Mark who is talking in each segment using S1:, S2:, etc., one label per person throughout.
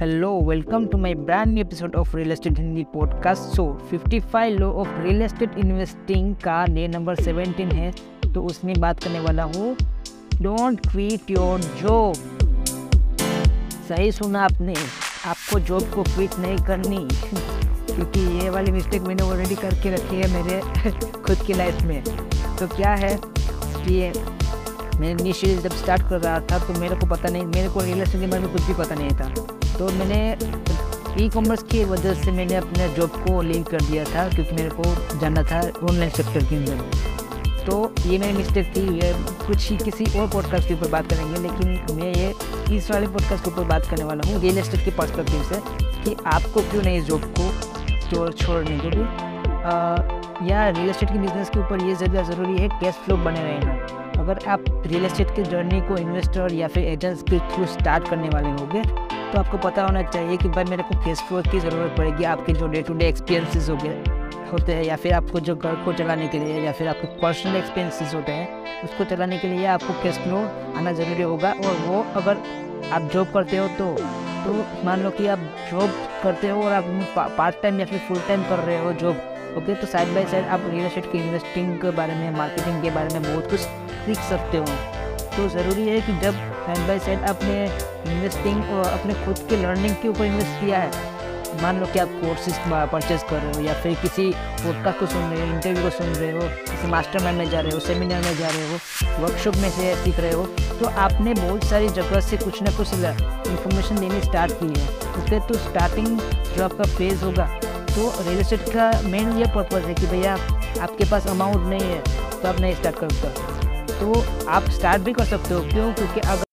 S1: hello welcome to my brand new episode of real estate Hindi podcast so 55 law of real estate investing का day number 17 है तो उसमें बात करने वाला हूँ। डोंट क्विट योर जॉब सही सुना आपने, आपको जॉब को क्विट नहीं करनी। क्योंकि ये वाली मिस्टेक मैंने ऑलरेडी करके रखी है मेरे खुद की लाइफ में। तो क्या है कि मैं इनिशियली जब स्टार्ट कर रहा था तो मेरे को पता नहीं, मेरे को रियल एस्टेट के बारे में कुछ भी पता नहीं था। तो मैंने ई कॉमर्स की वजह से मैंने अपने जॉब को लीव कर दिया था, क्योंकि मेरे को जाना था ऑनलाइन सेक्टर के अंदर। तो ये मेरी मिस्टेक थी, ये कुछ ही किसी और पॉडकास्ट के ऊपर बात करेंगे, लेकिन मैं ये इस वाले पॉडकास्ट के ऊपर बात करने वाला हूँ रियल एस्टेट के पर्सपेक्टिव से, कि आपको क्यों नहीं जॉब को छोड़ छोड़ने के लिए? या रियल एस्टेट के बिज़नेस के ऊपर ये ज़्यादा ज़रूरी है कैश फ्लो बने रहना। अगर आप रियल एस्टेट के जर्नी को इन्वेस्टर या फिर एजेंट्स के थ्रू स्टार्ट करने वाले होंगे तो आपको पता होना चाहिए कि भाई मेरे को कैश फ्लो की ज़रूरत पड़ेगी, आपके जो डे टू डे एक्सपीरियंसेस हो गए, होते हैं, या फिर आपको जो घर को चलाने के लिए, या फिर आपके पर्सनल एक्सपेंसेस होते हैं, उसको चलाने के लिए आपको कैश फ्लो आना ज़रूरी होगा। और वो अगर आप जॉब करते हो तो तो मान लो कि आप जॉब करते हो और आप पार्ट टाइम या फिर फुल टाइम कर रहे हो जॉब ओके तो साइड बाय साइड आप रियल एस्टेट की इन्वेस्टिंग के बारे में मार्केटिंग के बारे में बहुत कुछ सीख सकते हो। तो ज़रूरी है कि जब साइड बाई साइड आपने इन्वेस्टिंग और अपने खुद के लर्निंग के ऊपर इन्वेस्ट किया है, मान लो कि आप कोर्सेज परचेज कर रहे हो या फिर किसी पॉडकास्ट को सुन रहे हो इंटरव्यू को सुन रहे हो, किसी मास्टर में जा रहे हो सेमिनार में जा रहे हो वर्कशॉप में से सीख रहे हो तो आपने बहुत सारी जगह से कुछ ना कुछ इन्फॉर्मेशन देनी स्टार्ट की है। उसके तो स्टार्टिंग जो आपका फ़ेज़ होगा तो रियल इस्टेट का मेन ये पर्पज़ है कि भैया आपके पास अमाउंट नहीं है तो आप नहीं स्टार्ट कर सकते। तो आप स्टार्ट भी कर सकते हो, क्यों? क्योंकि अगर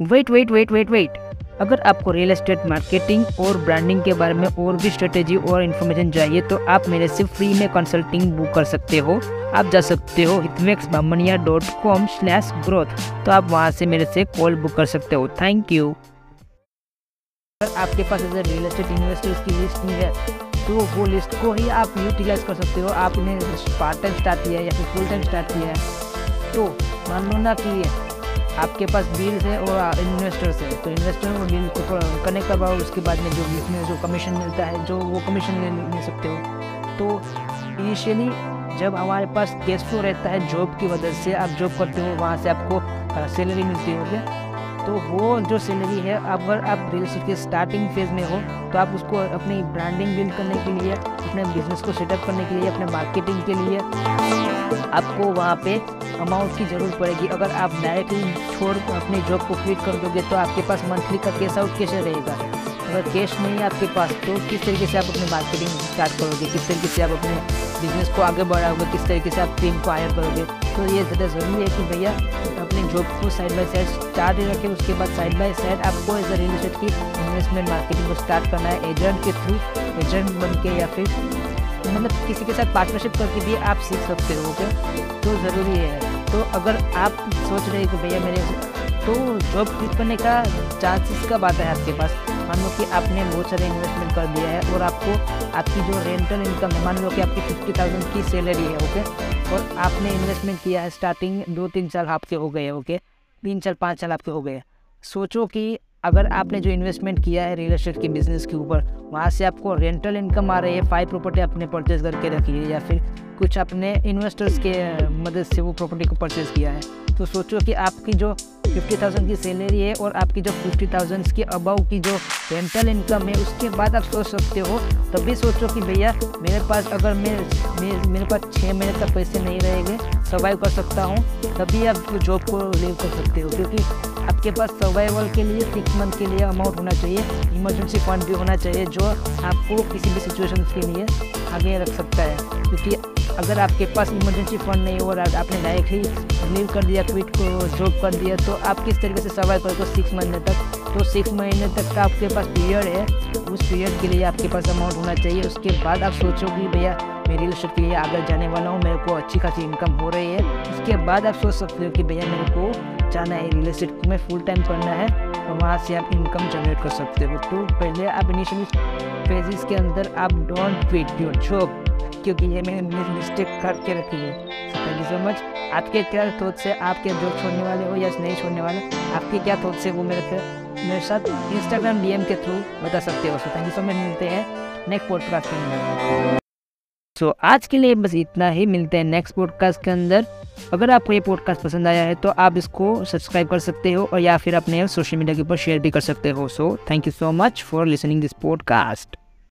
S1: wait wait wait wait wait अगर आपको रियल एस्टेट मार्केटिंग और ब्रांडिंग के बारे में और भी स्ट्रेटेजी और इन्फॉर्मेशन चाहिए तो आप मेरे से फ्री में कंसल्टिंग बुक कर सकते हो। आप जा सकते हो Hitvex Bamania dot com slash growth तो आप वहाँ से मेरे से कॉल बुक कर सकते हो। थैंक यू अगर आपके पास ऐसे रियल एस्टेट इन्वेस्टर्स की लिस्ट नहीं है तो वो लिस्ट को ही आप यूटिलाइज कर सकते हो। आपने पार्ट टाइम स्टार्ट किया है या फिर फुल टाइम स्टार्ट किया है। तो मान लो ना कि आपके पास बिल्स है और इन्वेस्टर्स है। तो इन्वेस्टर और बिल को कनेक्ट करवाओ उसके बाद में जो में जो कमीशन मिलता है जो वो कमीशन ले, ले सकते हो। तो इनिशियली जब हमारे पास कैश फ्लो रहता है जॉब की वजह से आप जॉब करते हो वहाँ से आपको सैलरी मिलती होगी तो वो जो सैलरी है अगर आप रियल के स्टार्टिंग फ़ेज़ में हो तो आप उसको अपनी ब्रांडिंग बिल्ड करने के लिए, अपने बिज़नेस को सेटअप करने के लिए, अपने मार्केटिंग के लिए आपको वहाँ पे अमाउंट की ज़रूरत पड़ेगी। अगर आप डायरेक्टली छोड़ अपने जॉब को क्विट कर दोगे तो आपके पास मंथली का कैश आउट कैसे रहेगा? अगर कैश नहीं है आपके पास तो किस तरीके से आप अपनी मार्केटिंग स्टार्ट करोगे? किस तरीके से आप अपने बिज़नेस को आगे बढ़ाओगे? किस तरीके से आप टीम को हायर करोगे? तो ये ज़्यादा ज़रूरी है कि भैया अपने जॉब को साइड बाई साइड स्टार्ट रखें, उसके बाद साइड बाई साइड आपको एज अ रियल इस्टेट की इन्वेस्टमेंट मार्केटिंग को स्टार्ट करना है एजेंट के थ्रू एजेंट बन के या फिर मतलब किसी के साथ पार्टनरशिप करके भी आप सीख सकते हो ओके तो ज़रूरी है। तो अगर आप सोच रहे कि भैया मेरे तो जॉब क्विट करने का चांसेस कब आता है आपके पास मान लो कि आपने बहुत सारे इन्वेस्टमेंट कर दिया है और आपको आपकी जो रेंटल इनकम है, मान लो कि आपकी फिफ्टी थाउज़ेंड की सैलरी है ओके और आपने इन्वेस्टमेंट किया है स्टार्टिंग दो तीन साल आपके हो गए ओके तीन साल, पाँच साल आपके हो गए। सोचो कि अगर आपने जो इन्वेस्टमेंट किया है रियल एस्टेट के बिज़नेस के ऊपर, वहाँ से आपको रेंटल इनकम आ रही है फाइव प्रॉपर्टी आपने परचेज करके रखी है या फिर कुछ अपने इन्वेस्टर्स के मदद से वो प्रॉपर्टी को परचेज़ किया है। तो सोचो कि आपकी जो फिफ्टी थाउज़ेंड की सैलरी है और आपकी जो फिफ्टी थाउज़ेंड की अबाउ की जो रेंटल इनकम है उसके बाद आप सोच सकते हो तभी सोचो कि भैया मेरे पास अगर मैं, मैं मेरे पास छः महीने तक पैसे नहीं रहेंगे सर्वाइव कर सकता हूँ तभी आप जॉब को लीव कर सकते हो। क्योंकि आपके पास सर्वाइवल के लिए सिक्स मंथ के लिए अमाउंट होना चाहिए इमरजेंसी फंड भी होना चाहिए जो आपको किसी भी सिचुएशन के लिए आगे रख सकता है। क्योंकि अगर आपके पास इमरजेंसी फंड नहीं हो और आपने डायरेक्ट ही लीव कर दिया क्विट को जॉब कर दिया तो आप किस तरीके से सर्वाइव करोगे सिक्स महीने तक? तो सिक्स महीने तक का आपके पास पीरियड है। उस पीरियड के लिए आपके पास अमाउंट होना चाहिए। उसके बाद आप सोचोगे, भैया मैं रियल के लिए आगे जाने वाला हूँ, मेरे को अच्छी खासी इनकम हो रही है। उसके बाद आप सोच सकते हो कि, भैया, मेरे को जाना है रियल इस्टेट में फुल टाइम करना है। तो वहाँ से आप इनकम जनरेट कर सकते हो। तो पहले आप इनिशियली फेजिस के अंदर आप डोंट क्विट योर जॉब क्योंकि ये मैंने मिस्टेक करके रखी है। थैंक यू सो मच आपके क्या थॉट से आपके जॉब छोड़ने वाले हो या नहीं छोड़ने वाले? आपके क्या थॉट से वो मेरे मेरे साथ इंस्टाग्राम डीएम के थ्रू बता सकते हो। So thank you so much मिलते हैं नेक्स्ट पॉडकास्ट के अंदर। सो so, आज के लिए बस इतना ही। मिलते हैं नेक्स्ट पॉडकास्ट के अंदर। अगर आपको ये पॉडकास्ट पसंद आया है तो आप इसको सब्सक्राइब कर सकते हो और या फिर अपने सोशल मीडिया के ऊपर शेयर भी कर सकते हो। So thank you so much for listening this podcast